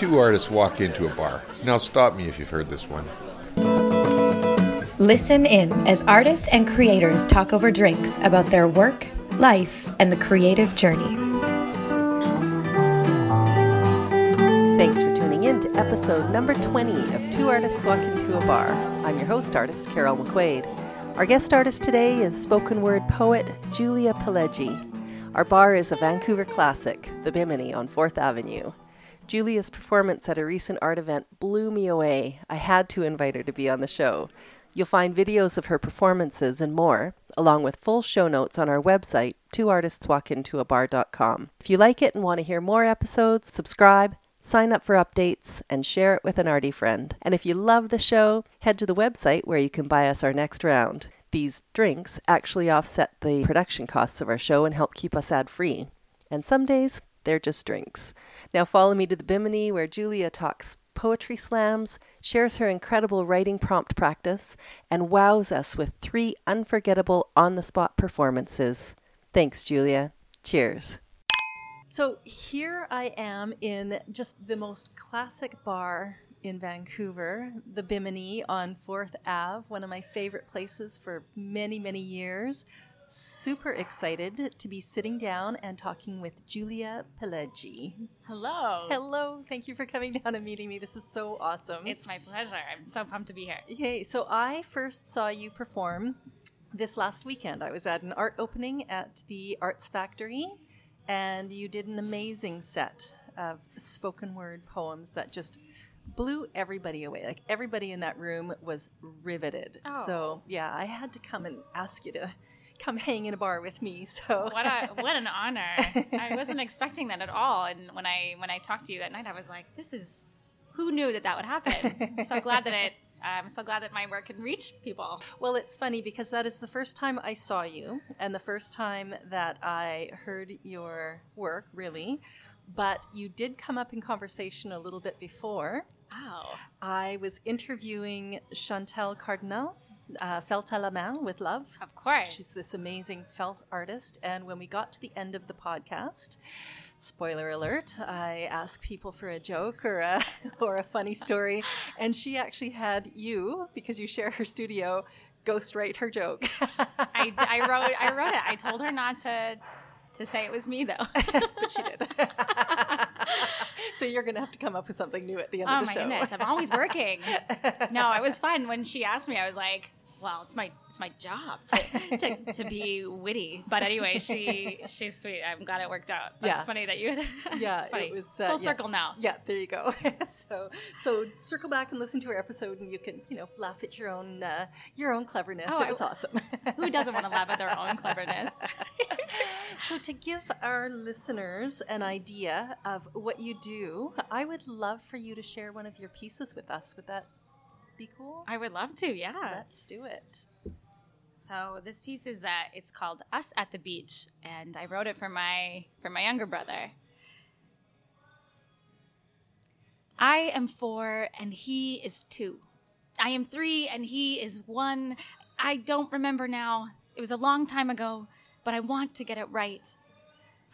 two artists walk into a bar. Now, stop me if you've heard this one. Listen in as artists and creators talk over drinks about their work, life, and the creative journey. Thanks for tuning in to episode number 20 of Two Artists Walk Into a Bar. I'm your host artist, Carol McQuaid. Our guest artist today is spoken word poet Julia Pileggi. Our bar is a Vancouver classic, the Bimini on 4th Avenue. Julia's performance at a recent art event blew me away. I had to invite her to be on the show. You'll find videos of her performances and more, along with full show notes on our website, twoartistswalkintoabar.com. If you like it and want to hear more episodes, subscribe, sign up for updates, and share it with an arty friend. And if you love the show, head to the website where you can buy us our next round. These drinks actually offset the production costs of our show and help keep us ad free. And some days, they're just drinks. Now follow me to the Bimini where Julia talks poetry slams, shares her incredible writing prompt practice, and wows us with three unforgettable on the spot performances. Thanks, Julia. Cheers. So here I am in just the most classic bar in Vancouver, the Bimini on 4th Ave, one of my favorite places for many, many years. Super excited to be sitting down and talking with Julia Pileggi. Hello. Hello, thank you for coming down and meeting me. This is so awesome. It's my pleasure. I'm so pumped to be here. Yay. So I first saw you perform this last weekend. I was at an art opening at the Arts Factory, and you did an amazing set of spoken word poems that just blew everybody away. Like everybody in that room was riveted. Oh. So yeah, I had to come and ask you to come hang in a bar with me. So What a what an honor. I wasn't expecting that at all. And when I when I talked to you that night, I was like, this is who knew that that would happen. I'm so glad that it. I'm so glad that my work can reach people. Well, it's funny because that is the first time I saw you and the first time that I heard your work, really. But you did come up in conversation a little bit before. Wow. I was interviewing Chantal Cardinal, uh, Felt à la main with love. Of course. She's this amazing felt artist. And when we got to the end of the podcast, spoiler alert, I asked people for a joke or a, or a funny story. And she actually had you, because you share her studio, ghostwrite her joke. I, I wrote I wrote it. I told her not to to say it was me though. but she did. so you're going to have to come up with something new at the end oh of the show. Oh my goodness, I'm always working. no, it was fun when she asked me. I was like, "Well, it's my it's my job to, to, to be witty." But anyway, she she's sweet. I'm glad it worked out. That's Yeah. funny that you. Had, Yeah, it was uh, full yeah. circle now. Yeah, there you go. so, so circle back and listen to our episode, and you can, you know, laugh at your own, uh, your own cleverness. Oh, it was will. awesome. Who doesn't want to laugh at their own cleverness? so, to give our listeners an idea of what you do, I would love for you to share one of your pieces with us. Would that be cool? I would love to. Yeah. Let's do it. So this piece is uh, it's called "Us at the Beach," and I wrote it for my for my younger brother. I am four and he is two. I am three and he is one. I don't remember now. It was a long time ago, but I want to get it right.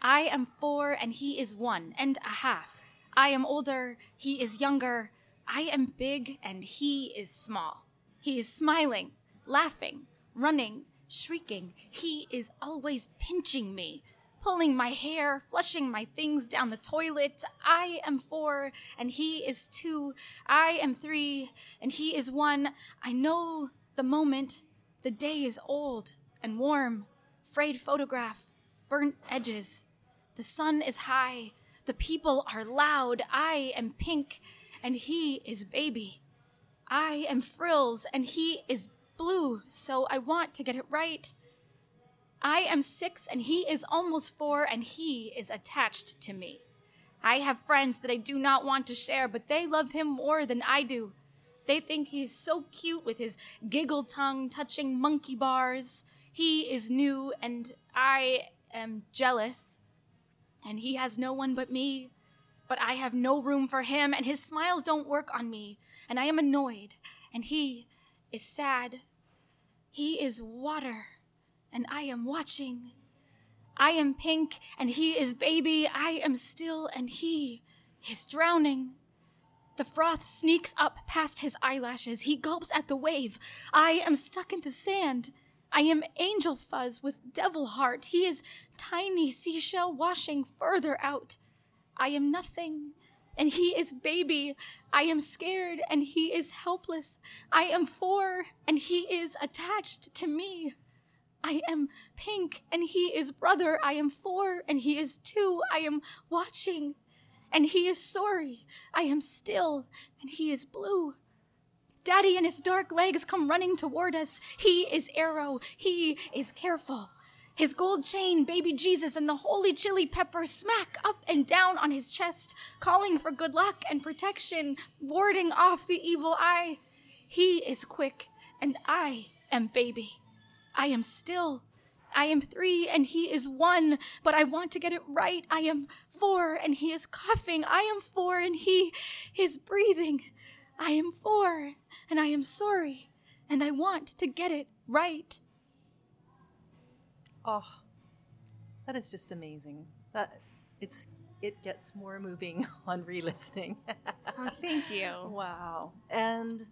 I am four and he is one and a half. I am older, he is younger. I am big and he is small. He is smiling, laughing, running, shrieking. He is always pinching me, pulling my hair, flushing my things down the toilet. I am four and he is two. I am three and he is one. I know the moment. The day is old and warm. Frayed photograph, burnt edges. The sun is high. The people are loud. I am pink and he is baby. I am frills and he is blue, so I want to get it right. I am six and he is almost four and he is attached to me. I have friends that I do not want to share, but they love him more than I do. They think he's so cute with his giggle tongue touching monkey bars. He is new and I am jealous. And he has no one but me. But I have no room for him, and his smiles don't work on me. And I am annoyed, and he is sad. He is water, and I am watching. I am pink, and he is baby. I am still, and he is drowning. The froth sneaks up past his eyelashes. He gulps at the wave. I am stuck in the sand. I am angel fuzz with devil heart. He is tiny seashell washing further out. I am nothing, and he is baby. I am scared, and he is helpless. I am four, and he is attached to me. I am pink, and he is brother. I am four, and he is two. I am watching, and he is sorry. I am still, and he is blue. Daddy and his dark legs come running toward us. He is arrow. He is careful. His gold chain, baby Jesus, and the holy chili pepper smack up and down on his chest, calling for good luck and protection, warding off the evil eye. He is quick, and I am baby. I am still. I am three, and he is one, but I want to get it right. I am four, and he is coughing. I am four, and he is breathing. I am four, and I am sorry, and I want to get it right. Oh, that is just amazing. That it's it gets more moving on re-listening. Oh, thank you. wow. And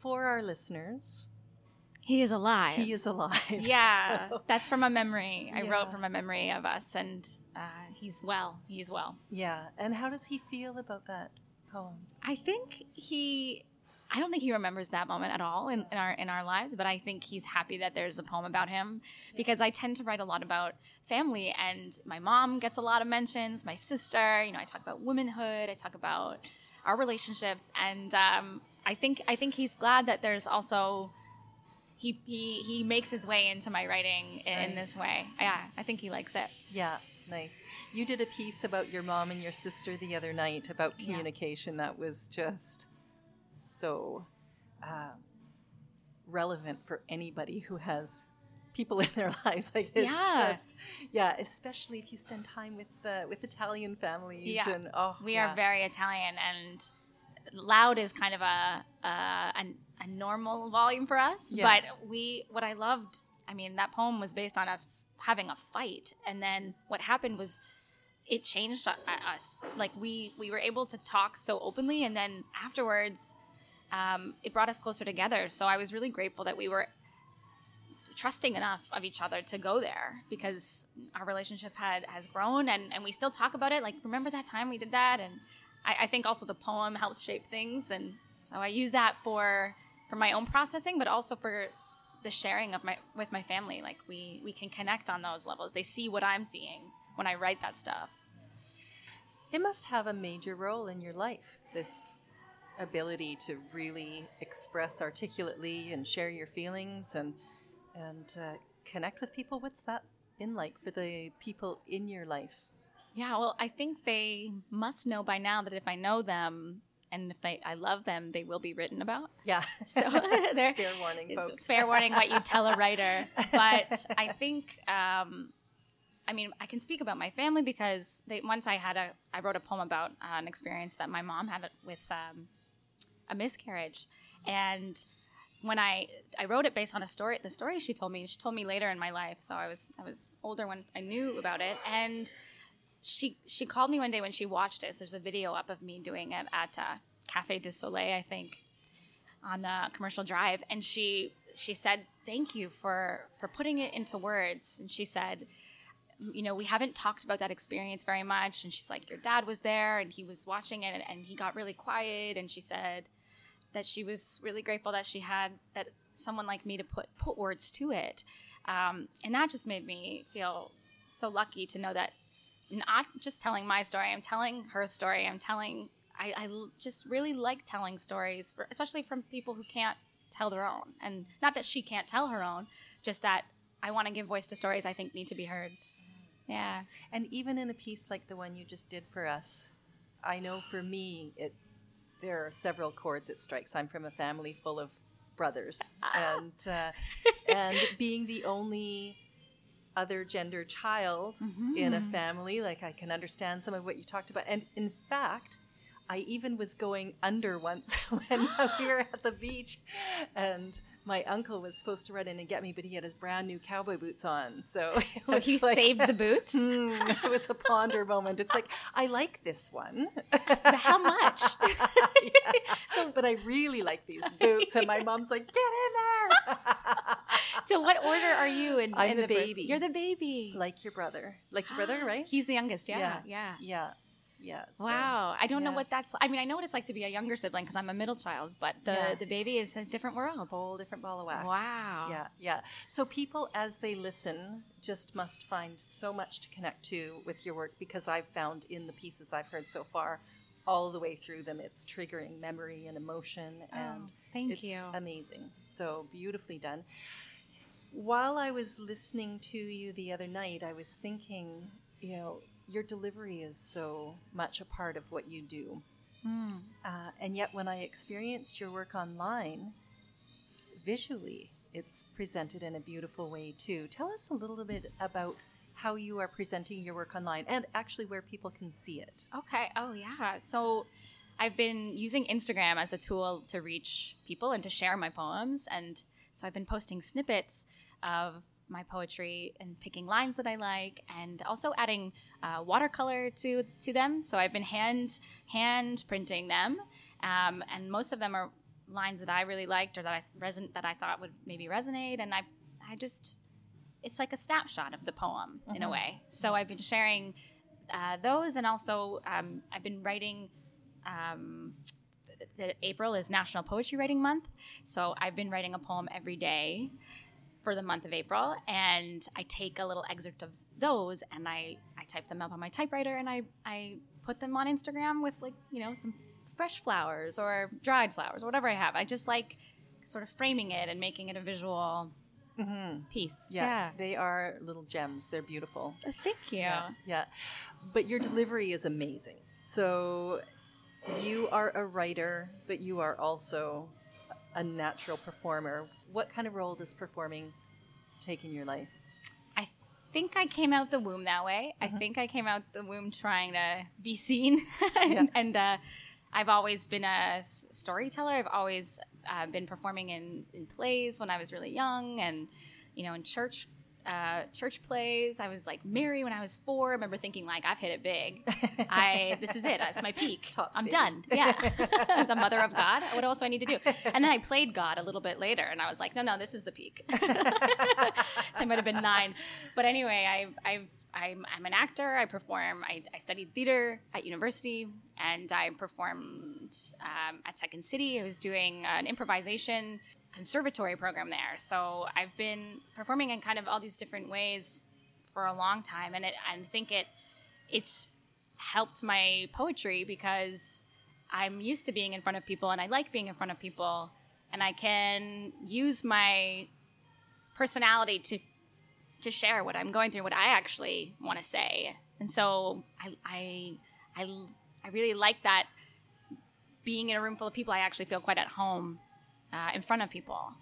for our listeners, He is alive. he is alive. Yeah, So, that's from a memory. I Yeah. wrote from a memory of us, and uh, he's well. He's well. yeah. And how does he feel about that poem? I think he. I don't think he remembers that moment at all in, in our in our lives, but I think he's happy that there's a poem about him because I tend to write a lot about family, and my mom gets a lot of mentions. My sister, you know, I talk about womanhood. I talk about our relationships, and um, I think I think he's glad that there's also he he he makes his way into my writing in, Right. this way. Yeah, I think he likes it. Yeah, nice. You did a piece about your mom and your sister the other night about Yeah. communication that was just so uh, relevant for anybody who has people in their lives. Like it's Yeah. just yeah, especially if you spend time with the with Italian families Yeah. and oh We yeah. are very Italian, and loud is kind of a a, a, a normal volume for us. Yeah. But we, what I loved, I mean, that poem was based on us having a fight, and then what happened was it changed us. Like we we were able to talk so openly, and then afterwards, um, it brought us closer together. So I was really grateful that we were trusting enough of each other to go there because our relationship had has grown and, and we still talk about it. Like remember that time we did that? And I, I think also the poem helps shape things. And so i use that for for my own processing but also for the sharing of my with my family. Like we we can connect on those levels. They see what i'm seeing when i write that stuff. It must have a major role in your life, this ability to really express articulately and share your feelings and and uh, connect with people. What's that been like for the people in your life? yeah well i think they must know by now that if i know them and if they, I love them, they will be written about. Yeah. So they're fair warning, it's folks. fair warning what you tell a writer. But I think, um, I mean, I can speak about my family because they, once I had a, I wrote a poem about uh, an experience that my mom had with um, a miscarriage, and when I I wrote it based on a story, the story she told me. She told me later in my life, so I was I was older when I knew about it, and she she called me one day when she watched it. There's a video up of me doing it at uh, Cafe Deux Soleils, I think, on the commercial drive, and she she said thank you for for putting it into words, and she said. You know, we haven't talked about that experience very much. And she's like, Your dad was there and he was watching it and, and he got really quiet. And she said that she was really grateful that she had that someone like me to put put words to it. Um, and that just made me feel so lucky to know that not just telling my story, I'm telling her story. I'm telling, I just really like telling stories, for, especially from people who can't tell their own. And not that she can't tell her own, just that I want to give voice to stories I think need to be heard. Yeah. And even in a piece like the one you just did for us, I know for me, it there are several chords it strikes. I'm from a family full of brothers, ah. and uh, and being the only other gender child mm-hmm, in a mm-hmm. family, like I can understand some of what you talked about. And in fact, I even was going under once when we were at the beach, and my uncle was supposed to run in and get me, but he had his brand new cowboy boots on. So, So he like- saved the boots. Hmm, it was a ponder moment. It's like I like this one, But how much? so but I really like these boots. And my mom's like, "Get in there!" so what order are you in? I'm in the birth- baby. You're the baby. like your brother, like your brother, right? He's the youngest. Yeah, yeah, yeah. yeah, yeah. so- Wow, I don't know what that's. I mean, I know what it's like to be a younger sibling because I'm a middle child, but the Yeah. the baby is a different world. A whole different ball of wax. Wow. Yeah, yeah. So people, as they listen, just must find so much to connect to with your work because I've found in the pieces I've heard so far, all the way through them, it's triggering memory and emotion, oh, and Oh, thank it's you. amazing. So beautifully done. While I was listening to you the other night, I was thinking, you know, your delivery is so much a part of what you do. Hmm. Uh, and yet, when I experienced your work online, visually, it's presented in a beautiful way too. Tell us a little bit about how you are presenting your work online and actually where people can see it. Okay. Oh, yeah. So I've been using Instagram as a tool to reach people and to share my poems. And so I've been posting snippets of my poetry and picking lines that I like, and also adding uh, watercolor to to them. So I've been hand hand printing them, um, and most of them are lines that I really liked or that I reson- that I thought would maybe resonate. And I I just it's like a snapshot of the poem in a way. So I've been sharing uh, those, and also um, I've been writing. Um, th- th- April is National Poetry Writing Month, so I've been writing a poem every day for the month of April, and I take a little excerpt of those and I I type them up on my typewriter and I I put them on Instagram with like you know some fresh flowers or dried flowers or whatever I have. I just like sort of framing it and making it a visual piece. Yeah, they are little gems. They're beautiful. Uh, Thank you. Yeah, yeah. But your delivery is amazing. So you are a writer, but you are also a natural performer. What kind of role does performing take in your life? I think I came out the womb that way. I think I came out the womb trying to be seen, and, and uh, I've always been a s- storyteller. I've always uh, been performing in, in plays when I was really young, and you know, in church. Uh, church plays. I was like Mary when I was four. I remember thinking like I've hit it big. I this is it. That's my peak. tops, I'm done. Yeah, the mother of God. What else do I need to do? And then I played God a little bit later, and I was like, no, no, this is the peak. so I might have been nine. But anyway, I, I've, I'm, I'm an actor. I perform. I, I studied theater at university, and I performed um, at Second City. I was doing an improvisation conservatory program there. So I've been performing in kind of all these different ways for a long time, and it, I think it, it's helped my poetry because I'm used to being in front of people, and I like being in front of people, and I can use my personality to to share what I'm going through, what I actually want to say. And so I, I, I, I really like that being in a room full of people, I actually feel quite at home uh, in front of people.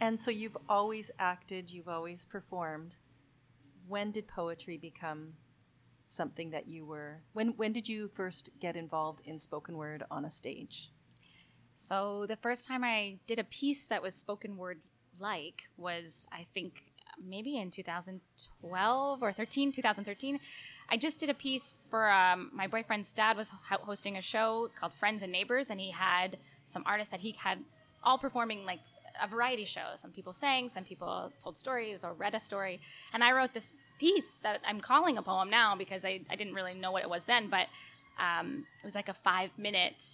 And so you've always acted, you've always performed. When did poetry become something that you were when when did you first get involved in spoken word on a stage? So the first time I did a piece that was spoken word like was, I think, maybe in 2012 or 13, 2013. I just did a piece for um, my boyfriend's dad was ho- hosting a show called Friends and Neighbors, and he had some artists that he had all performing like a variety show. Some people sang, some people told stories or read a story. And I wrote this piece that I'm calling a poem now because I, I didn't really know what it was then, but um, it was like a five minute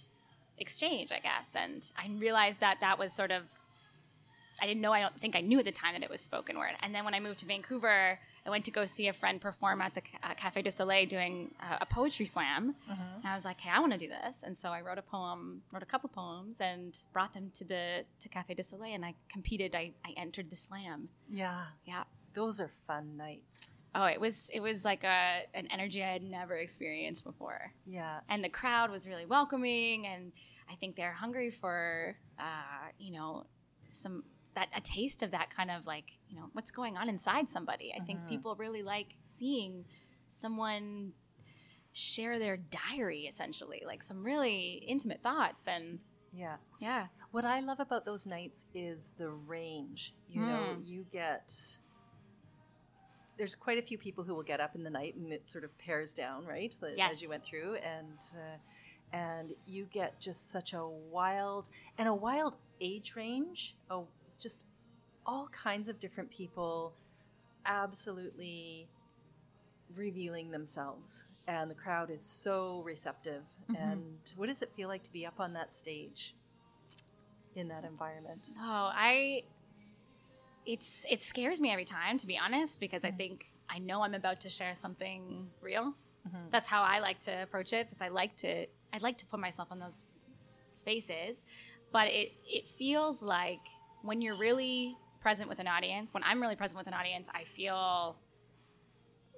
exchange, I guess. And I realized that that was sort of, I didn't know, I don't think I knew at the time that it was spoken word. And then when I moved to Vancouver, I went to go see a friend perform at the uh, Cafe Deux Soleils doing uh, a poetry slam. And I was like, hey, I want to do this. And so I wrote a poem, wrote a couple poems, and brought them to the to Cafe Deux Soleils. And I competed. I, I entered the slam. Yeah. Yeah. Those are fun nights. Oh, it was it was like a an energy I had never experienced before. Yeah. and the crowd was really welcoming and i think they're hungry for uh, you know some that a taste of that kind of like you know what's going on inside somebody i think people really like seeing someone share their diary essentially like some really intimate thoughts and Yeah. Yeah. What I love about those nights is the range. You know, you get there's quite a few people who will get up in the night and it sort of pairs down, right? Yes. As you went through, and uh, and you get just such a wild and a wild age range. Oh, just all kinds of different people, absolutely revealing themselves, and the crowd is so receptive. Mm-hmm. And what does it feel like to be up on that stage in that environment? Oh, I it's it scares me every time to be honest because I mm-hmm. think I know I'm about to share something real. Mm-hmm. That's how I like to approach it because I like to I like to put myself in those spaces, but it it feels like when you're really present with an audience, when I'm really present with an audience, I feel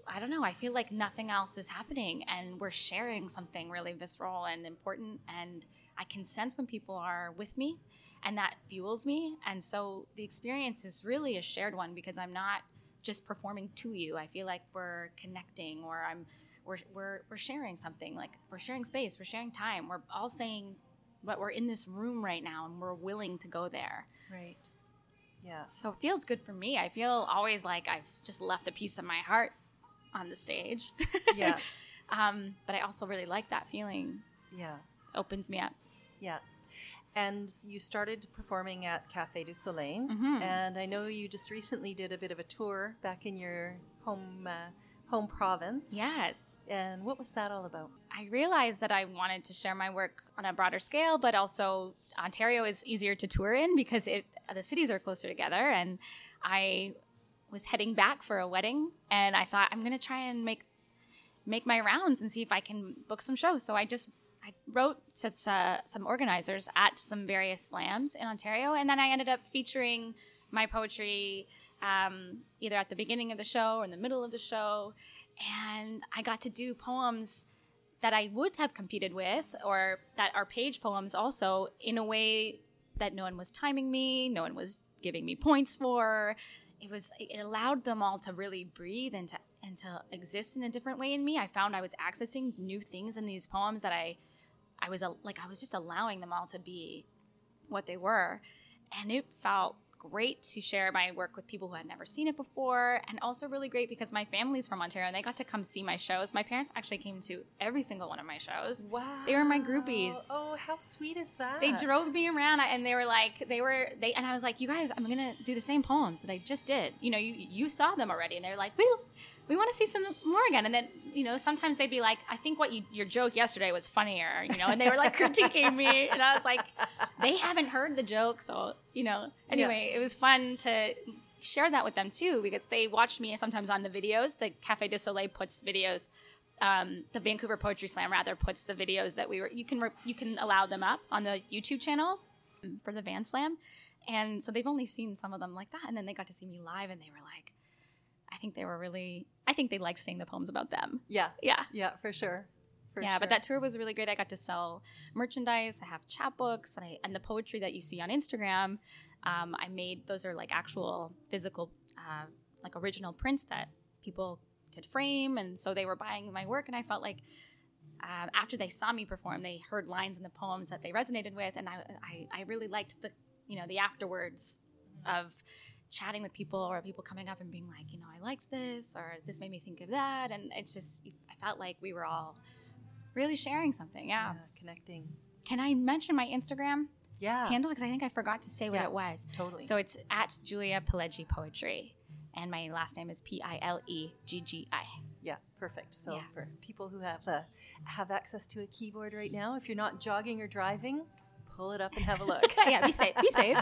I don't know, I feel like nothing else is happening and we're sharing something really visceral and important and I can sense when people are with me and that fuels me. And so the experience is really a shared one because I'm not just performing to you. I feel like we're connecting or I'm we're we're we're sharing something. Like we're sharing space, we're sharing time. We're all saying but we're in this room right now and we're willing to go there. Right. Yeah. So it feels good for me. I feel always like I've just left a piece of my heart on the stage. Yeah. um, but I also really like that feeling. Yeah. Opens me up. Yeah. And you started performing at Cafe Deux Soleils, Mhm. and I know you just recently did a bit of a tour back in your home uh, home province. Yes. And what was that all about? I realized that I wanted to share my work on a broader scale, but also Ontario is easier to tour in because it the cities are closer together. And I was heading back for a wedding, and I thought I'm going to try and make make my rounds and see if I can book some shows. So I just I wrote to uh, some organizers at some various slams in Ontario, and then I ended up featuring my poetry um, either at the beginning of the show or in the middle of the show, and I got to do poems that I would have competed with, or that are page poems also, in a way that no one was timing me, no one was giving me points for. It was it allowed them all to really breathe and to and to exist in a different way in me. I found I was accessing new things in these poems that I I was like I was just allowing them all to be what they were, and it felt great to share my work with people who had never seen it before and also really great because my family's from Ontario and they got to come see my shows. My parents actually came to every single one of my shows. Wow. They were my groupies. Oh, how sweet is that? They drove me around and they were like they were they and I was like, "You guys, I'm going to do the same poems that I just did. You know, you you saw them already." And they're like, "We we want to see some more again." And then, you know, sometimes they'd be like, "I think what you your joke yesterday was funnier," you know, and they were like critiquing me and I was like, "They haven't heard the joke, so, you know." Anyway, it was fun to share that with them too because they watch me sometimes on the videos. The Cafe Deux Soleils puts videos um, the Vancouver Poetry Slam rather puts the videos that we were you can re, you can allow them up on the YouTube channel for the Van Slam, and so they've only seen some of them like that, and then they got to see me live, and they were like, I think they were really, I think they liked saying the poems about them. Yeah. Yeah. Yeah, for sure. For yeah, sure. but that tour was really great. I got to sell merchandise. I have chapbooks, and I and the poetry that you see on Instagram. Um, I made those are like actual physical, uh, like original prints that people could frame, and so they were buying my work, and I felt like. Um, after they saw me perform, they heard lines in the poems that they resonated with, and I, I, I really liked the, you know, the afterwards of chatting with people or people coming up and being like, you know, I liked this or this made me think of that, and it's just I felt like we were all really sharing something. Yeah. yeah, connecting. Can I mention my Instagram Yeah. handle because I think I forgot to say what Yeah, it was. totally. So it's at Julia Pileggi Poetry, and my last name is P I L E G G I. Yeah, perfect. So Yeah. for people who have uh, have access to a keyboard right now, if you're not jogging or driving, pull it up and have a look. yeah, be safe. Be safe.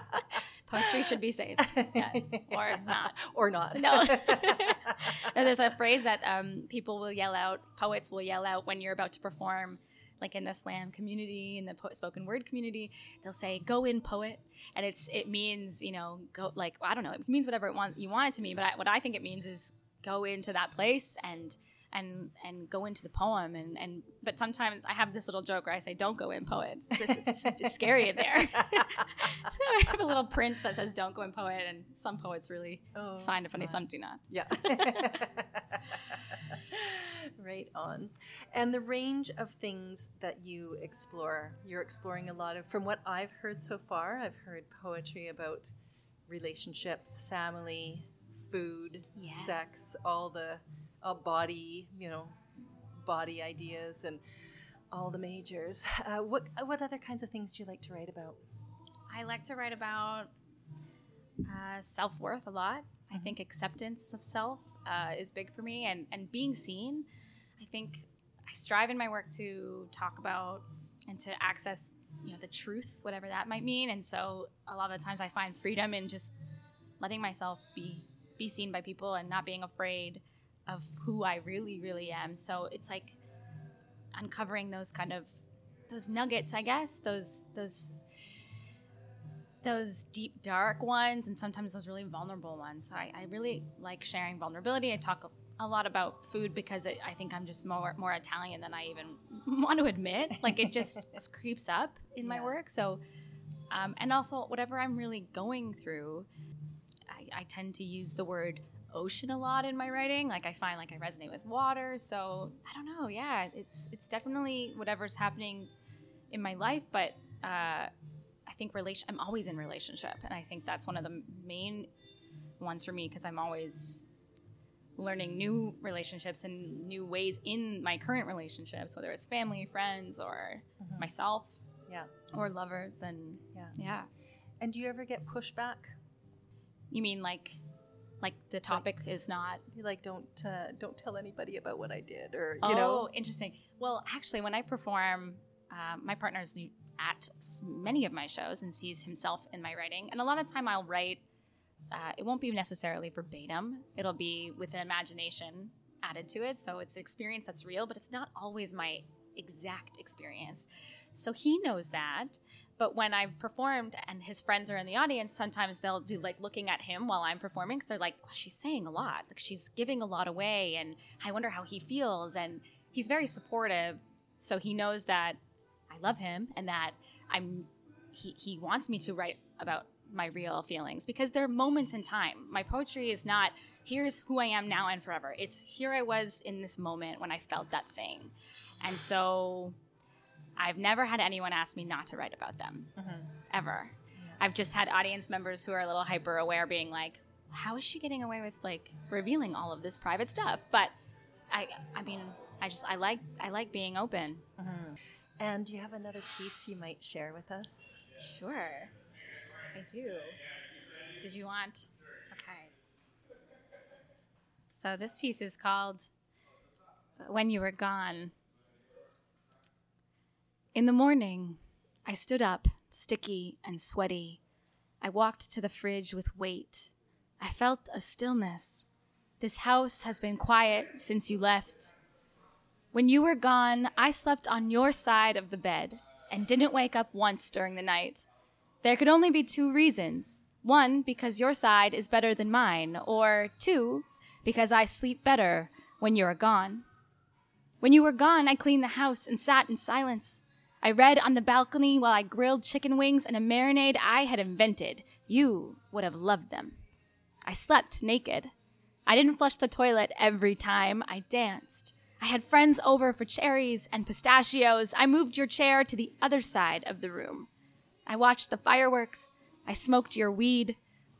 Poetry should be safe, yeah. or not. or not. No. No, There's a phrase that um, people will yell out, poets will yell out when you're about to perform, like in the slam community, in the po- spoken word community. They'll say, "Go in, poet," and it's it means you know go like I don't know, it means whatever it want, you want it to mean. But I, what I think it means is go into that place and and and go into the poem and and but sometimes I have this little joke where I say don't go in poets it's, it's, scary in there so I have a little print that says don't go in poet and some poets really Oh, find it funny fun. some do not Yeah. right on. And the range of things that you explore, you're exploring a lot of, from what I've heard so far, I've heard poetry about relationships, family, food, Yes. sex, all the uh, body, you know, body ideas and all the majors. Uh, what, what other kinds of things do you like to write about? I like to write about uh, self worth a lot. I think acceptance of self uh, is big for me, and and being seen. I think I strive in my work to talk about and to access, you know, the truth, whatever that might mean. And so a lot of the times I find freedom in just letting myself be be seen by people and not being afraid of who I really, really am. So it's like uncovering those kind of those nuggets, I guess, those those those deep dark ones and sometimes those really vulnerable ones. So I, I really like sharing vulnerability. I talk a, lot about food because it, i think i'm just more more italian than i even want to admit. Like it just, creeps up in my work. So um, and also whatever i'm really going through I, I tend to use the word ocean a lot in my writing like i find like i resonate with water so i don't know yeah it's it's definitely whatever's happening in my life but uh, I think relation. I'm always in relationship, and I think that's one of the main ones for me because I'm always learning new relationships and new ways in my current relationships, whether it's family, friends, or myself, Yeah. or lovers, and Yeah. yeah. And do you ever get pushback? You mean like, like the topic is not like don't uh, don't tell anybody about what I did, or you know oh, know. interesting. Well, actually, when I perform, um, my partner's at many of my shows and sees himself in my writing. And a lot of time, I'll write. Uh, it won't be necessarily verbatim. It'll be with an imagination added to it. So it's an experience that's real, but it's not always my exact experience. So he knows that. But when I've performed and his friends are in the audience, sometimes they'll be like looking at him while I'm performing because they're like, well, she's saying a lot. Like she's giving a lot away. And I wonder how he feels. And he's very supportive. So he knows that I love him and that I'm he, he wants me to write about my real feelings because there are moments in time. My poetry is not here's who I am now and forever. It's here I was in this moment when I felt that thing. And so I've never had anyone ask me not to write about them mm-hmm. ever. I've just had audience members who are a little hyper aware being like, how is she getting away with like revealing all of this private stuff? But I I mean, I just I like I like being open. Mm-hmm. And do you have another piece you might share with us? Sure. I do. Did you want? Okay. So this piece is called When You Were Gone. In the morning, I stood up, sticky and sweaty. I walked to the fridge with weight. I felt a stillness. This house has been quiet since you left. When you were gone, I slept on your side of the bed and didn't wake up once during the night. There could only be two reasons. One, because your side is better than mine, or two, because I sleep better when you are gone. When you were gone, I cleaned the house and sat in silence. I read on the balcony while I grilled chicken wings and a marinade I had invented. You would have loved them. I slept naked. I didn't flush the toilet every time I danced. I had friends over for cherries and pistachios. I moved your chair to the other side of the room. I watched the fireworks. I smoked your weed.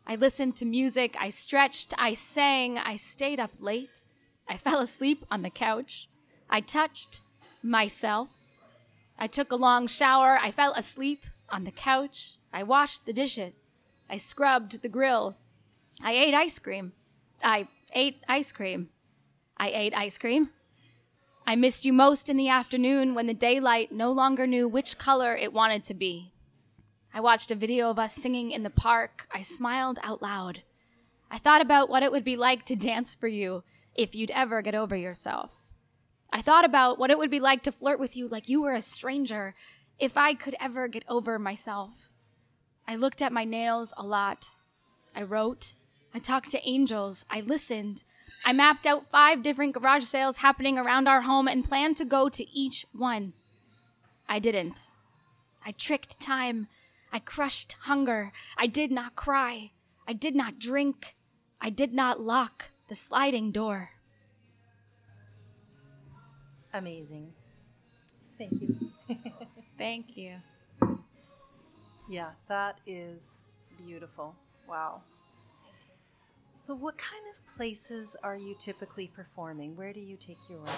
I listened to music. I stretched. I sang. I stayed up late. I fell asleep on the couch. I touched myself. I took a long shower. I fell asleep on the couch. I washed the dishes. I scrubbed the grill. I ate ice cream. I ate ice cream. I ate ice cream. I missed you most in the afternoon when the daylight no longer knew which color it wanted to be. I watched a video of us singing in the park. I smiled out loud. I thought about what it would be like to dance for you if you'd ever get over yourself. I thought about what it would be like to flirt with you like you were a stranger if I could ever get over myself. I looked at my nails a lot. I wrote. I talked to angels. I listened. I mapped out five different garage sales happening around our home and planned to go to each one. I didn't. I tricked time. I crushed hunger. I did not cry. I did not drink. I did not lock the sliding door. Amazing. Thank you. Thank you. Yeah, that is beautiful. Wow. So, what kind of places are you typically performing? Where do you take your work?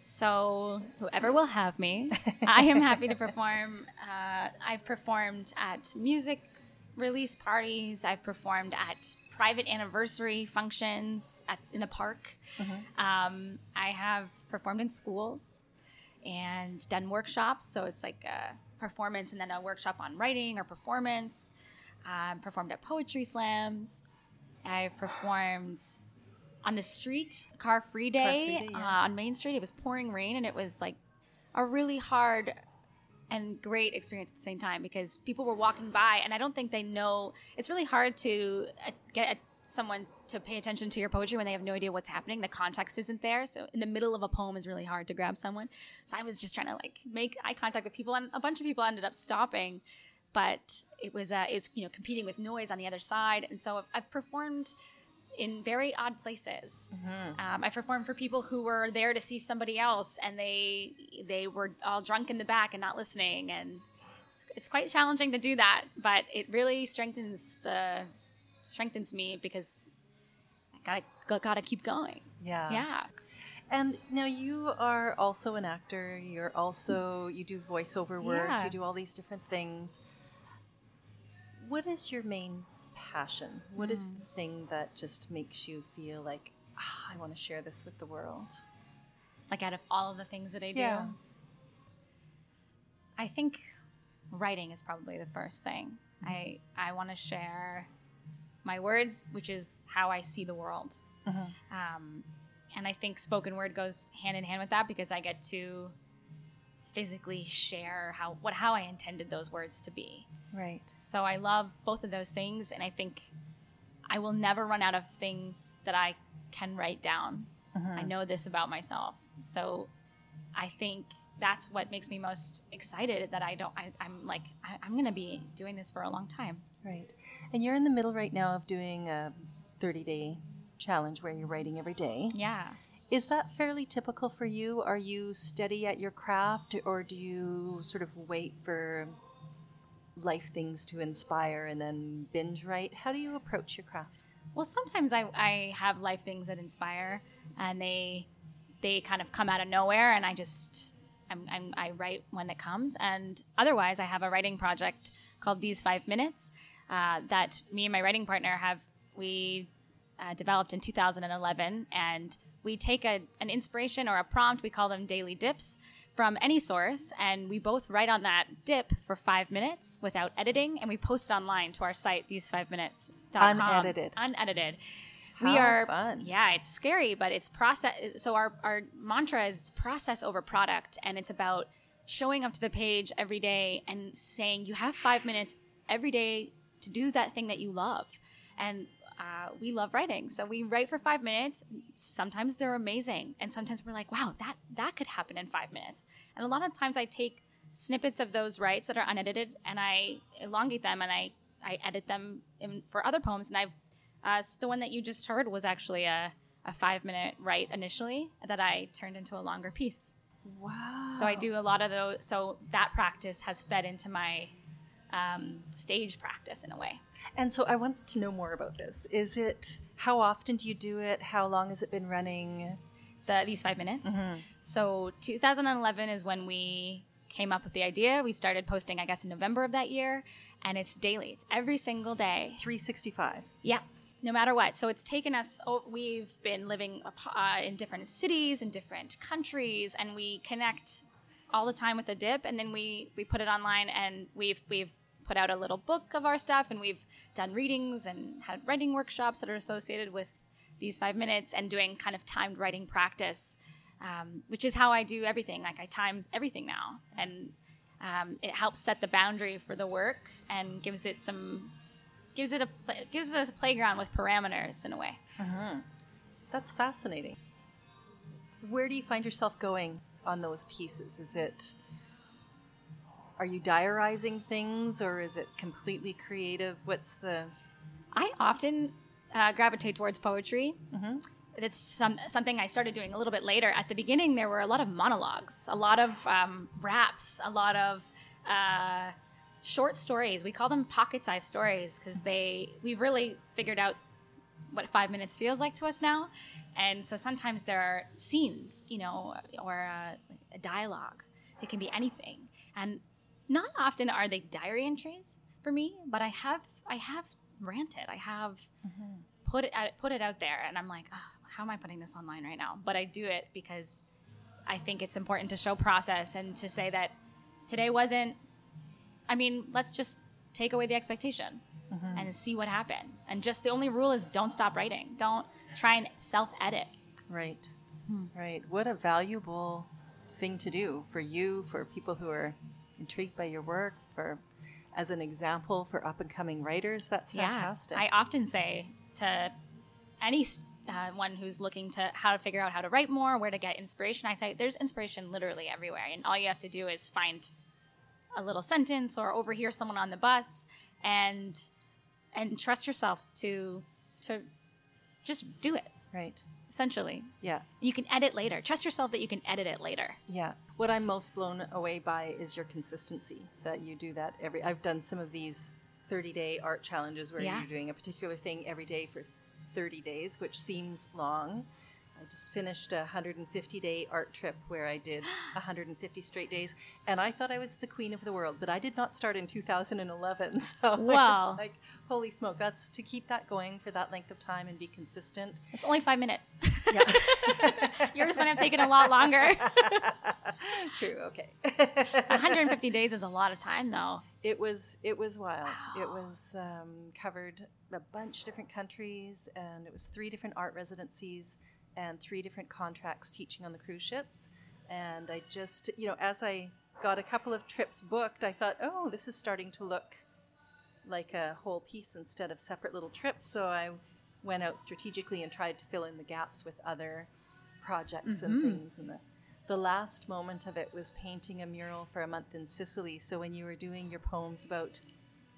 So, whoever will have me, I am happy to perform. Uh, I've performed at music release parties, I've performed at private anniversary functions at, in a park. Um, I have performed in schools and done workshops. So, it's like a performance and then a workshop on writing or performance. Um, performed at poetry slams. I've performed on the street, car free day, Free Day, yeah. uh, on Main Street. It was pouring rain, and it was like a really hard and great experience at the same time because people were walking by, and I don't think they know. It's really hard to uh, get someone to pay attention to your poetry when they have no idea what's happening. The context isn't there. So in the middle of a poem is really hard to grab someone. So I was just trying to like make eye contact with people, and a bunch of people ended up stopping. But it was uh, it's you know competing with noise on the other side, and so I've, I've performed in very odd places. Um, I performed for people who were there to see somebody else, and they they were all drunk in the back and not listening, and it's, it's quite challenging to do that. But it really strengthens the strengthens me because I gotta gotta keep going. Yeah. Yeah. And now you are also an actor. You're also you do voiceover work. Yeah. You do all these different things. What is your main passion? What is Hmm. the thing that just makes you feel like ah, I want to share this with the world? Like out of all of the things that I do, Yeah. I think writing is probably the first thing. I I want to share my words, which is how I see the world. Um, and I think spoken word goes hand in hand with that because I get to physically share how what how I intended those words to be. Right. So I love both of those things, and I think I will never run out of things that I can write down. Mm-hmm. I know this about myself, so I think that's what makes me most excited is that I don't. I, I'm like I, I'm going to be doing this for a long time. Right. And you're in the middle right now of doing a 30 day challenge where you're writing every day. Yeah. Is that fairly typical for you? Are you steady at your craft or do you sort of wait for life things to inspire and then binge write? How do you approach your craft? Well, sometimes I, I have life things that inspire, and they they kind of come out of nowhere, and I just I'm, I'm, I write when it comes. And otherwise, I have a writing project called These Five Minutes uh, that me and my writing partner have we uh, developed in 2011, and we take a, an inspiration or a prompt. We call them daily dips from any source, and we both write on that dip for five minutes without editing, and we post it online to our site, these5minutes.com. Unedited. Unedited. we How are fun. yeah it's scary but it's process so our, our mantra is it's process over product and it's about showing up to the page every day and saying you have five minutes every day to do that thing that you love and uh, we love writing so we write for five minutes sometimes they're amazing and sometimes we're like wow that that could happen in five minutes and a lot of times i take snippets of those writes that are unedited and i elongate them and i i edit them in, for other poems and i've uh, the one that you just heard was actually a, a five minute write initially that I turned into a longer piece. Wow. So I do a lot of those. So that practice has fed into my um, stage practice in a way. And so I want to know more about this. Is it, how often do you do it? How long has it been running? The, these five minutes. So 2011 is when we came up with the idea. We started posting, I guess, in November of that year, and it's daily. It's every single day. 365. Yeah, no matter what. So it's taken us. Oh, we've been living uh, in different cities, in different countries, and we connect all the time with a dip. And then we we put it online, and we've we've put out a little book of our stuff, and we've done readings and had writing workshops that are associated with these five minutes, and doing kind of timed writing practice, um, which is how I do everything. Like I time everything now, and um, it helps set the boundary for the work and gives it some gives it a gives us a playground with parameters in a way. That's fascinating. Where do you find yourself going on those pieces? Is it are you diarizing things or is it completely creative? What's the I often uh, gravitate towards poetry. It's some, something I started doing a little bit later. At the beginning, there were a lot of monologues, a lot of um, raps, a lot of uh, short stories. We call them pocket-sized stories because they we've really figured out what five minutes feels like to us now. And so sometimes there are scenes, you know, or uh, a dialogue. It can be anything, and not often are they diary entries for me. But I have I have ranted. I have mm-hmm. put it out, put it out there, and I'm like, oh, how am I putting this online right now? But I do it because I think it's important to show process and to say that today wasn't. I mean, let's just take away the expectation mm-hmm. and see what happens. And just the only rule is don't stop writing. Don't try and self edit. Right. Hmm. Right. What a valuable thing to do for you, for people who are intrigued by your work, for as an example for up and coming writers. That's fantastic. I often say to any uh, one who's looking to how to figure out how to write more, where to get inspiration, I say there's inspiration literally everywhere, and all you have to do is find a little sentence or overhear someone on the bus, and and trust yourself to to just do it. right. Essentially, Yeah. you can edit later. Trust yourself that you can edit it later. Yeah. What I'm most blown away by is your consistency that you do that every I've done some of these 30 day art challenges where Yeah. you're doing a particular thing every day for 30 days, which seems long. I just finished a 150 day art trip where I did 150 straight days, and I thought I was the queen of the world, but I did not start in 2011. So Wow. it's like, holy smoke, that's to keep that going for that length of time and be consistent. It's only five minutes. Yeah. Yours might have taken a lot longer. True, okay. 150 days is a lot of time, though. It was it was wild. It was um, covered a bunch of different countries, and it was three different art residencies and three different contracts teaching on the cruise ships. And I just, you know, as I got a couple of trips booked, I thought, oh, this is starting to look like a whole piece instead of separate little trips. So I went out strategically and tried to fill in the gaps with other projects and mm-hmm. things. And the, the last moment of it was painting a mural for a month in Sicily. So when you were doing your poems about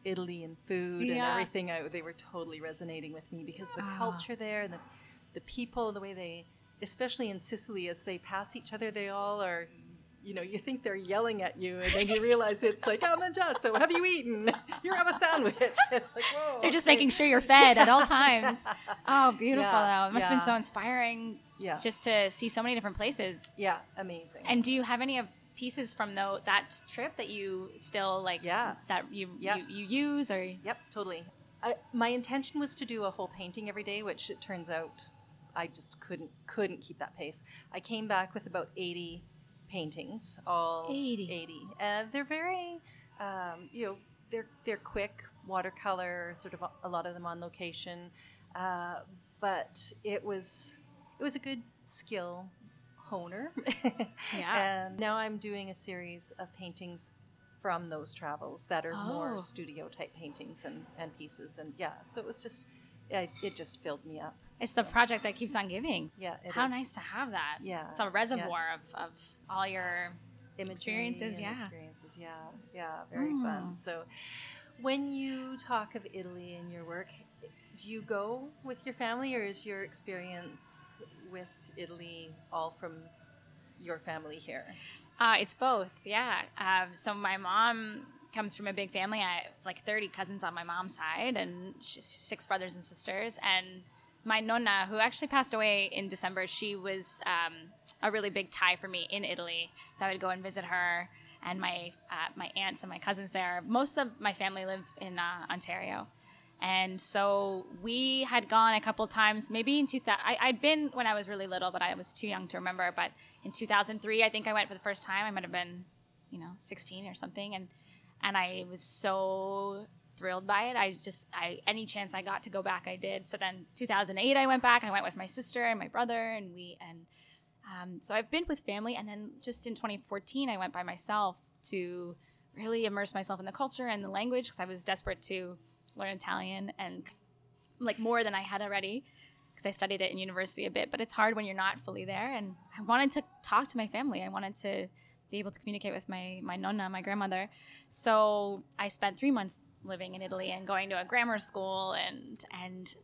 Italy and food and everything, I, they were totally resonating with me because the ah. culture there and the, the people, the way they, especially in Sicily, as they pass each other, they all are. You know, you think they're yelling at you, and then you realize it's like, "Oh, mangiato, have you eaten? You have a sandwich." It's like, whoa. They're just okay. making sure you're fed at all times. Oh, beautiful, Yeah, though. It must have been so inspiring Yeah. just to see so many different places. Yeah, amazing. And do you have any of pieces from though that trip that you still like Yeah. that you, Yeah. you you use or Yep, totally. I, my intention was to do a whole painting every day, which it turns out I just couldn't couldn't keep that pace. I came back with about eighty paintings, all 80. eighty, and they're very, um, you know, they're they're quick watercolor, sort of a, a lot of them on location, uh, but it was it was a good skill honer. Yeah. And now I'm doing a series of paintings from those travels that are Oh. more studio type paintings and, and pieces. And yeah, so it was just, it, it just filled me up. It's the project that keeps on giving. Yeah, it How is. nice to have that. Yeah, It's a reservoir of, of all your Experiences, yeah. Experiences, yeah, yeah, very Mm. fun. So when you talk of Italy in your work, do you go with your family or is your experience with Italy all from your family here? Uh, it's both, yeah. Um, so my mom comes from a big family. I have like 30 cousins on my mom's side, and six brothers and sisters. And my nonna, who actually passed away in December, she was um, a really big tie for me in Italy. So I would go and visit her, and my uh, my aunts and my cousins there. Most of my family live in uh, Ontario. And so we had gone a couple times, maybe in 2000. I, I'd been when I was really little, but I was too young to remember. But in 2003, I think I went for the first time. I might have been, you know, 16 or something. And, and I was so thrilled by it. I just, I, any chance I got to go back, I did. So then 2008, I went back and I went with my sister and my brother and we, and um, so I've been with family. And then just in 2014, I went by myself to really immerse myself in the culture and the language because I was desperate to learn Italian and like more than I had already. because I studied it in university a bit, but it's hard when you're not fully there. And I wanted to talk to my family. I wanted to be able to communicate with my my nonna, my grandmother. So I spent three months living in Italy and going to a grammar school and and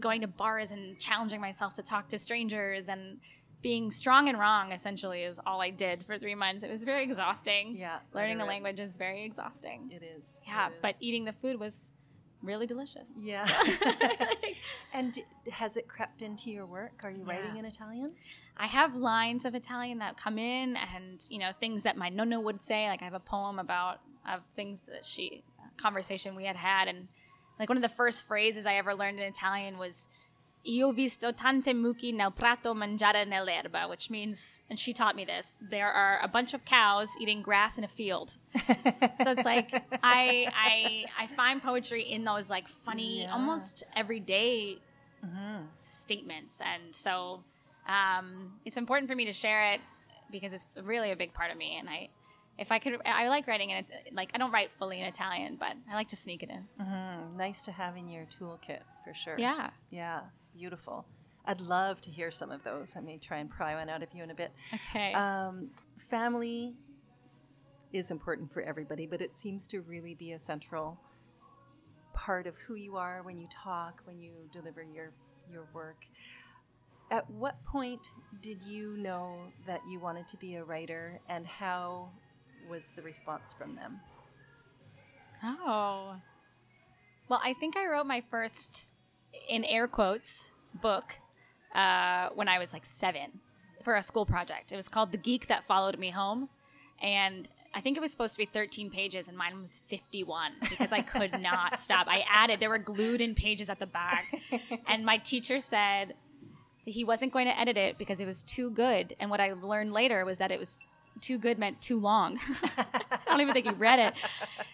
going to bars and challenging myself to talk to strangers and being strong and wrong essentially is all I did for three months. It was very exhausting. Yeah, learning a language is very exhausting. It is. yeah, it is. but eating the food was really delicious. Yeah. and has it crept into your work? Are you writing in Italian? I have lines of Italian that come in, and you know things that my nonna would say. Like I have a poem about of things that she conversation we had had, and like one of the first phrases I ever learned in Italian was "Io visto tante mucche nel prato mangiare nell'erba," which means, and she taught me this: there are a bunch of cows eating grass in a field. so it's like I I I find poetry in those like funny, Yeah. almost everyday statements, and so um, it's important for me to share it because it's really a big part of me. And I, if I could, I like writing in it. Like I don't write fully in Italian, but I like to sneak it in. Mm, nice to have in your toolkit for sure. Yeah. Yeah. Beautiful. I'd love to hear some of those. I may try and pry one out of you in a bit. Okay. Um, family is important for everybody, but it seems to really be a central part of who you are when you talk, when you deliver your your work. At what point did you know that you wanted to be a writer, and how was the response from them? Oh. Well, I think I wrote my first, in air quotes, book uh, when I was like seven for a school project. It was called The Geek That Followed Me Home. And I think it was supposed to be 13 pages, and mine was 51 because I could not stop. I added, there were glued in pages at the back. And my teacher said that he wasn't going to edit it because it was too good. And what I learned later was that it was too good meant too long. I don't even think he read it.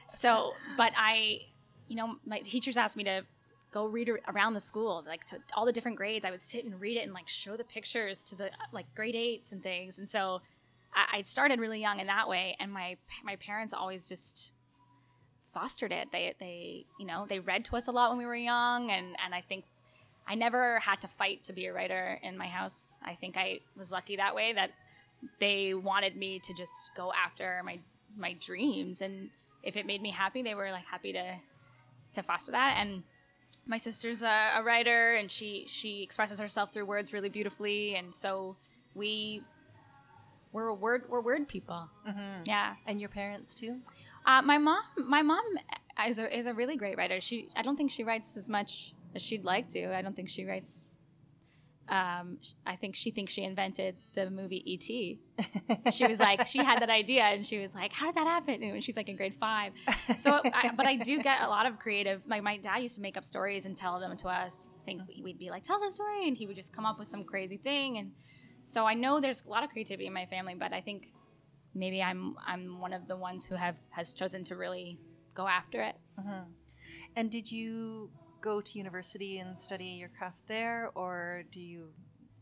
So, but I, you know, my teachers asked me to go read around the school, like to all the different grades. I would sit and read it and like show the pictures to the like grade eights and things. And so I, I started really young in that way. And my my parents always just fostered it. They they you know they read to us a lot when we were young, and and I think I never had to fight to be a writer in my house. I think I was lucky that way that they wanted me to just go after my my dreams and if it made me happy they were like happy to to foster that and my sister's a, a writer and she she expresses herself through words really beautifully and so we we're a word we're word people yeah And your parents too? uh, my mom, my mom is a, is a really great writer. She, I don't think she writes as much as she'd like to. I don't think she writes. Um, I think she thinks she invented the movie E.T. She was like, she had that idea, and she was like, "How did that happen?" And she's like in grade five. So, I, but I do get a lot of creative. My dad used to make up stories and tell them to us. I think we'd be like, "Tell us a story," and he would just come up with some crazy thing. And so I know there's a lot of creativity in my family, but I think maybe I'm I'm one of the ones who have has chosen to really go after it. And did you go to university and study your craft there, or do you?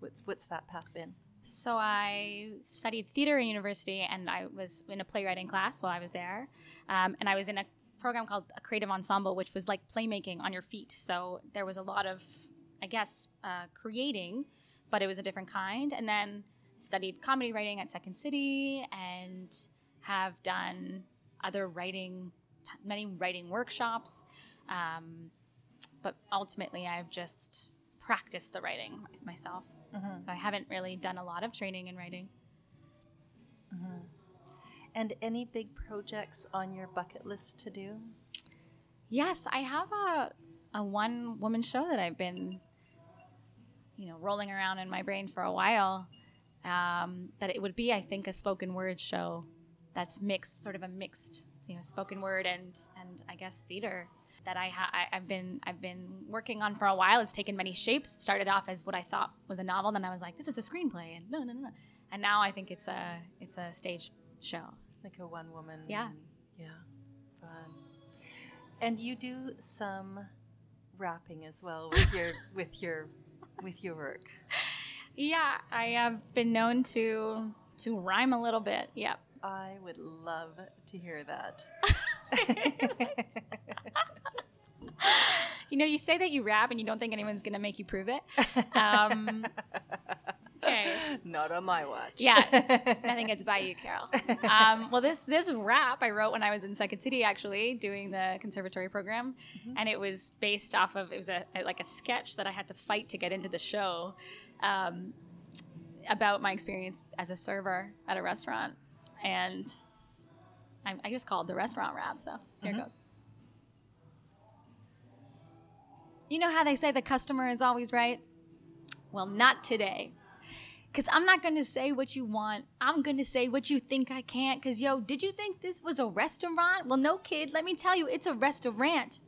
What's what's that path been? So I studied theater in university, and I was in a playwriting class while I was there, um, and I was in a program called a creative ensemble, which was like playmaking on your feet. So there was a lot of, I guess, uh, creating, but it was a different kind. And then studied comedy writing at Second City, and have done other writing, t- many writing workshops. Um, but ultimately, I've just practiced the writing my- myself. So I haven't really done a lot of training in writing. And any big projects on your bucket list to do? Yes, I have a a one woman show that I've been, you know, rolling around in my brain for a while. Um, that it would be, I think, a spoken word show that's mixed, sort of a mixed, you know, spoken word and and I guess theater that I, ha- I I've been I've been working on for a while. It's taken many shapes. Started off as what I thought was a novel, then I was like, this is a screenplay, and no, no, no, no. And now I think it's a it's a stage show. Like a one woman. Yeah. Yeah. Fun. And you do some rapping as well with your with your with your work. Yeah, I have been known to to rhyme a little bit. Yep. I would love to hear that. You know, you say that you rap and you don't think anyone's gonna make you prove it. Um, okay. Not on my watch. Yeah, nothing gets by you, Carol. Um, well, this this rap I wrote when I was in Second City, actually doing the conservatory program, and it was based off of it was a, like a sketch that I had to fight to get into the show um, about my experience as a server at a restaurant, and I, I just called the restaurant rap. So here it goes. You know how they say the customer is always right? Well, not today. Cause I'm not gonna say what you want. I'm gonna say what you think I can't. Cause yo, did you think this was a restaurant? Well, no, kid. Let me tell you, it's a restaurant.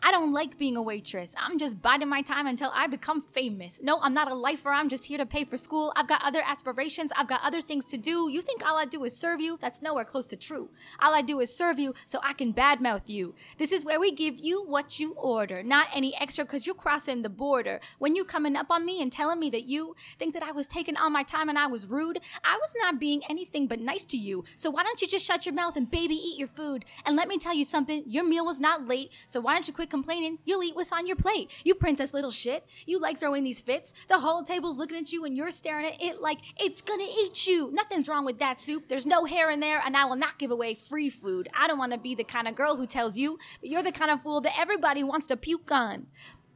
I don't like being a waitress. I'm just biding my time until I become famous. No, I'm not a lifer. I'm just here to pay for school. I've got other aspirations. I've got other things to do. You think all I do is serve you? That's nowhere close to true. All I do is serve you so I can badmouth you. This is where we give you what you order, not any extra because you're crossing the border. When you coming up on me and telling me that you think that I was taking all my time and I was rude, I was not being anything but nice to you. So why don't you just shut your mouth and baby eat your food? And let me tell you something, your meal was not late, so why don't you quit complaining? You'll eat what's on your plate. You princess little shit. You like throwing these fits. The whole table's looking at you and you're staring at it like it's gonna eat you. Nothing's wrong with that soup. There's no hair in there, and I will not give away free food. I don't wanna be the kind of girl who tells you, but you're the kind of fool that everybody wants to puke on.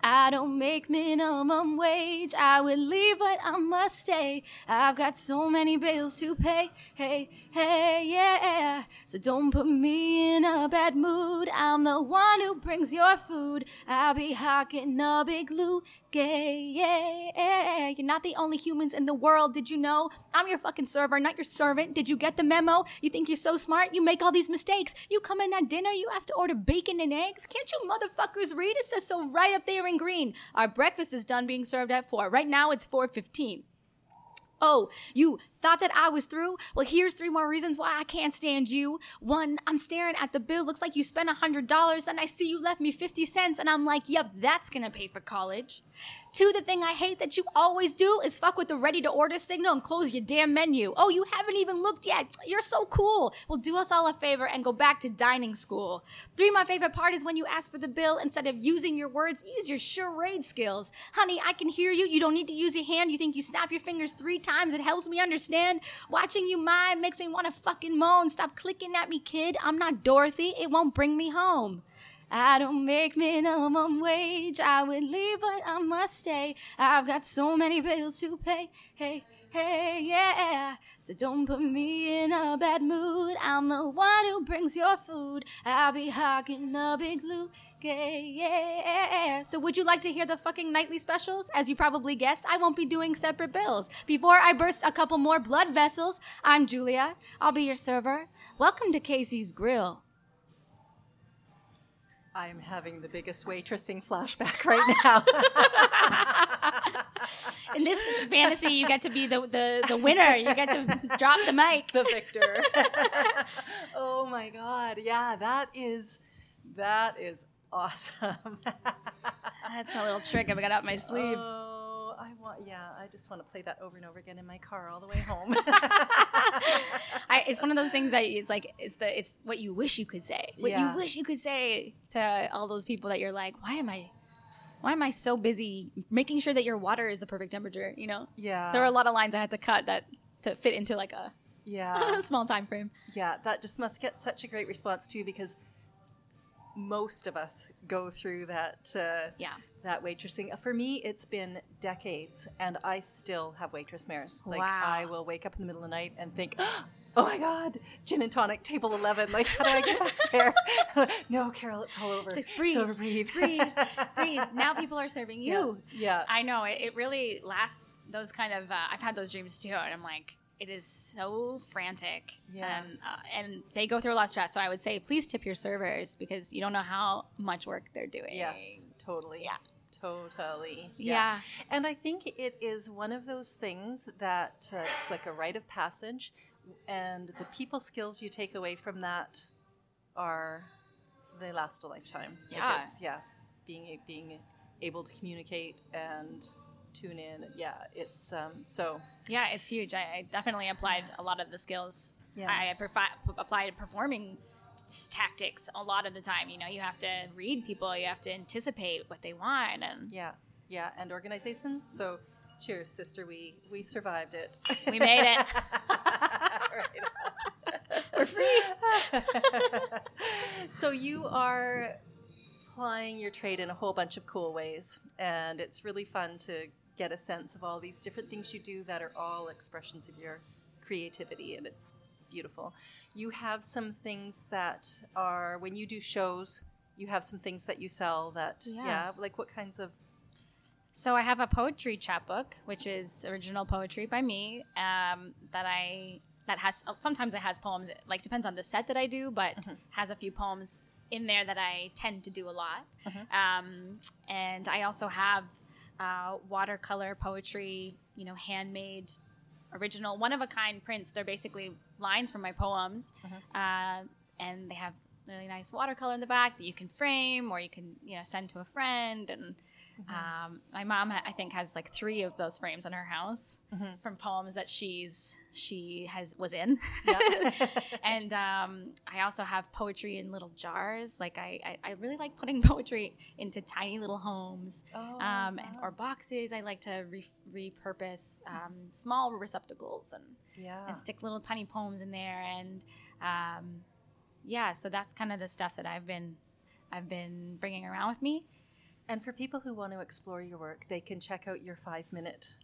I don't make minimum wage. I would leave, but I must stay. I've got so many bills to pay. Hey, hey, yeah. So don't put me in a bad mood. I'm the one who brings your food. I'll be hawking a big Lou gay. Yeah. You're not the only humans in the world. Did you know? I'm your fucking server, not your servant. Did you get the memo? You think you're so smart? You make all these mistakes. You come in at dinner, you ask to order bacon and eggs. Can't you motherfuckers read? It says so right up there in green. Our breakfast is done being served at 4. Right now it's 4:15. Oh, you thought that I was through? Well, here's three more reasons why I can't stand you. One, I'm staring at the bill. Looks like you spent a $100. and I see you left me 50 cents, and I'm like, yep, that's gonna pay for college. Two, the thing I hate that you always do is fuck with the ready to order signal and close your damn menu. Oh, you haven't even looked yet. You're so cool. Well, do us all a favor and go back to dining school. Three, my favorite part is when you ask for the bill, instead of using your words, use your charade skills. Honey, I can hear you. You don't need to use your hand. You think you snap your fingers three times. It helps me understand. Watching you mime makes me want to fucking moan. Stop clicking at me, kid. I'm not Dorothy. It won't bring me home. I don't make minimum wage. I would leave, but I must stay. I've got so many bills to pay. Hey, hey, yeah. So don't put me in a bad mood. I'm the one who brings your food. I'll be hawking a big Lou. Yeah. So would you like to hear the fucking nightly specials? As you probably guessed, I won't be doing separate bills. Before I burst a couple more blood vessels, I'm Julia. I'll be your server. Welcome to Casey's Grill. I'm having the biggest waitressing flashback right now. In this fantasy, you get to be the, the, the winner. You get to drop the mic. the victor. oh my god. Yeah, that is that is awesome. That's a little trick I've got up my sleeve. Oh, Yeah, I just want to play that over and over again in my car all the way home. I, it's one of those things that it's like it's the it's what you wish you could say. What Yeah. you wish you could say to all those people that you're like, why am I, why am I so busy making sure that your water is the perfect temperature? You know, yeah. there were a lot of lines I had to cut that to fit into like a yeah. small time frame. Yeah, that just must get such a great response too because most of us go through that uh, Yeah. that waitressing. For me, it's been decades, and I still have waitress mares. Like Wow. I will wake up in the middle of the night and think. Oh my God! Gin and tonic, table eleven. Like, how do I get back there? no, Carol, it's all over. It's like, breathe, over, breathe, breathe, breathe. Now people are serving you. Yeah. I know it, it really lasts. Those kind of uh, I've had those dreams too, and I'm like, it is so frantic. Yeah. And uh, and they go through a lot of stress. So I would say, please tip your servers because you don't know how much work they're doing. Yes, totally. Yeah. Totally. Yeah. And I think it is one of those things that uh, it's like a rite of passage, and the people skills you take away from that are they last a lifetime. Yeah. it's, yeah. Being being able to communicate and tune in. Yeah. It's um. So Yeah, it's huge. I, I definitely applied a lot of the skills. Yeah. I applied performing tactics a lot of the time. You know, you have to read people, you have to anticipate what they want, and Yeah, yeah, and organization. So, cheers, sister. We we survived it. we made it. We're free. so you are plying your trade in a whole bunch of cool ways, and it's really fun to get a sense of all these different things you do that are all expressions of your creativity, and it's beautiful. You have some things that are when you do shows. You have some things that you sell that, Yeah. yeah, like what kinds of So I have a poetry chapbook, which is original poetry by me. Um, that I that has sometimes it has poems. It, like depends on the set that I do, but has a few poems in there that I tend to do a lot. Um, and I also have uh, watercolor poetry. You know, handmade, original, one of a kind prints. They're basically lines from my poems, uh, and they have really nice watercolor in the back that you can frame or you can you know send to a friend and. Um, my mom, I think, has like three of those frames in her house from poems that she's she has was in. and um, I also have poetry in little jars. Like I, I, I really like putting poetry into tiny little homes Oh, um, and, or boxes. I like to re- repurpose um, small receptacles and yeah. and stick little tiny poems in there and um, yeah so that's kind of the stuff that i've been i've been bringing around with me And for people who want to explore your work, they can check out your five minute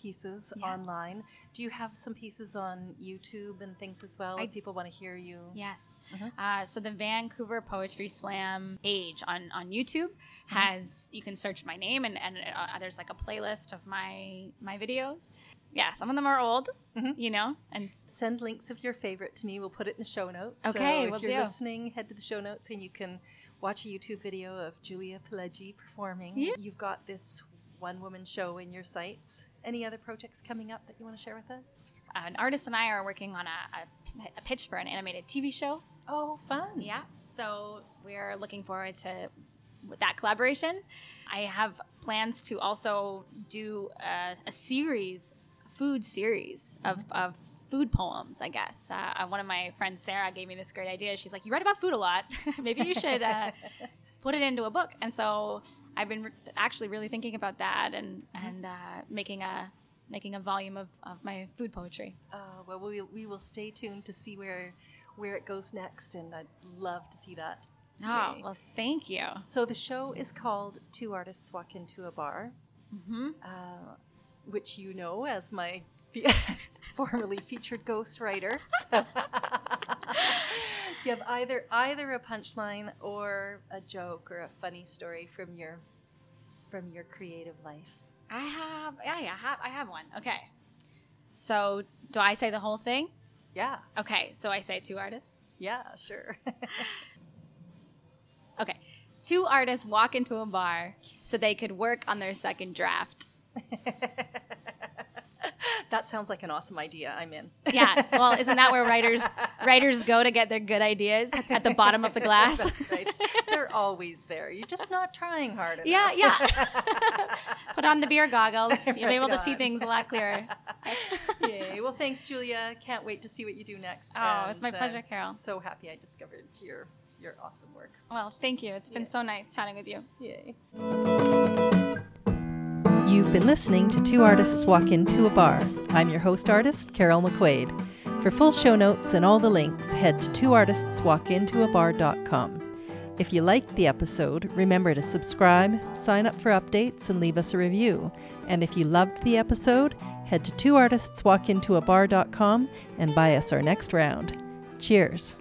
pieces Yeah. online. Do you have some pieces on YouTube and things as well? I- if people want to hear you. yes uh, so the vancouver poetry slam page on on youtube has you can search my name and, and uh, there's like a playlist of my my videos yeah some of them are old you know and Send links of your favorite to me. We'll put it in the show notes. Okay, so if will you're do. listening, head to the show notes and you can watch a YouTube video of Julia Pileggi performing. Yeah. You've got this one woman show in your sights. Any other projects coming up that you want to share with us? uh, an artist and i are working on a, a, a pitch for an animated tv show Oh, fun. Yeah. So we're looking forward to with that collaboration. I have plans to also do a, a series, food series of, of food poems, I guess. Uh, one of my friends, Sarah, gave me this great idea. She's like, You write about food a lot. Maybe you should uh, put it into a book. And so I've been re- actually really thinking about that and, and uh, making a making a volume of, of my food poetry. Uh, well, we, we will stay tuned to see where where it goes next, and I'd love to see that. Oh, well, thank you. So the show is called Two Artists Walk Into a Bar, uh, which you know as my formerly featured ghostwriter. So Do you have either either a punchline or a joke or a funny story from your from your creative life? I have, yeah, yeah, I have, I have one. Okay. So, do I say the whole thing? Yeah, Okay, so I say two artists. yeah, sure. Okay. Two artists walk into a bar so they could work on their second draft. that sounds like an awesome idea. I'm in. Yeah, well, isn't that where writers writers go to get their good ideas at the bottom of the glass? That's right. They're always there. You're just not trying hard enough. yeah, yeah. Put on the beer goggles. You'll be able to see things a lot clearer. Yay. Well, thanks, Julia. Can't wait to see what you do next. Oh, it's my And, uh, pleasure, Carol. So happy I discovered your your awesome work. Well, thank you. It's been so nice chatting with you. Yay. You've been listening to Two Artists Walk Into a Bar. I'm your host artist, Carol McQuaid. For full show notes and all the links, head to twoartistswalkintoabar.com. If you liked the episode, remember to subscribe, sign up for updates, and leave us a review. And if you loved the episode, head to twoartistswalkintoabar.com and buy us our next round. Cheers.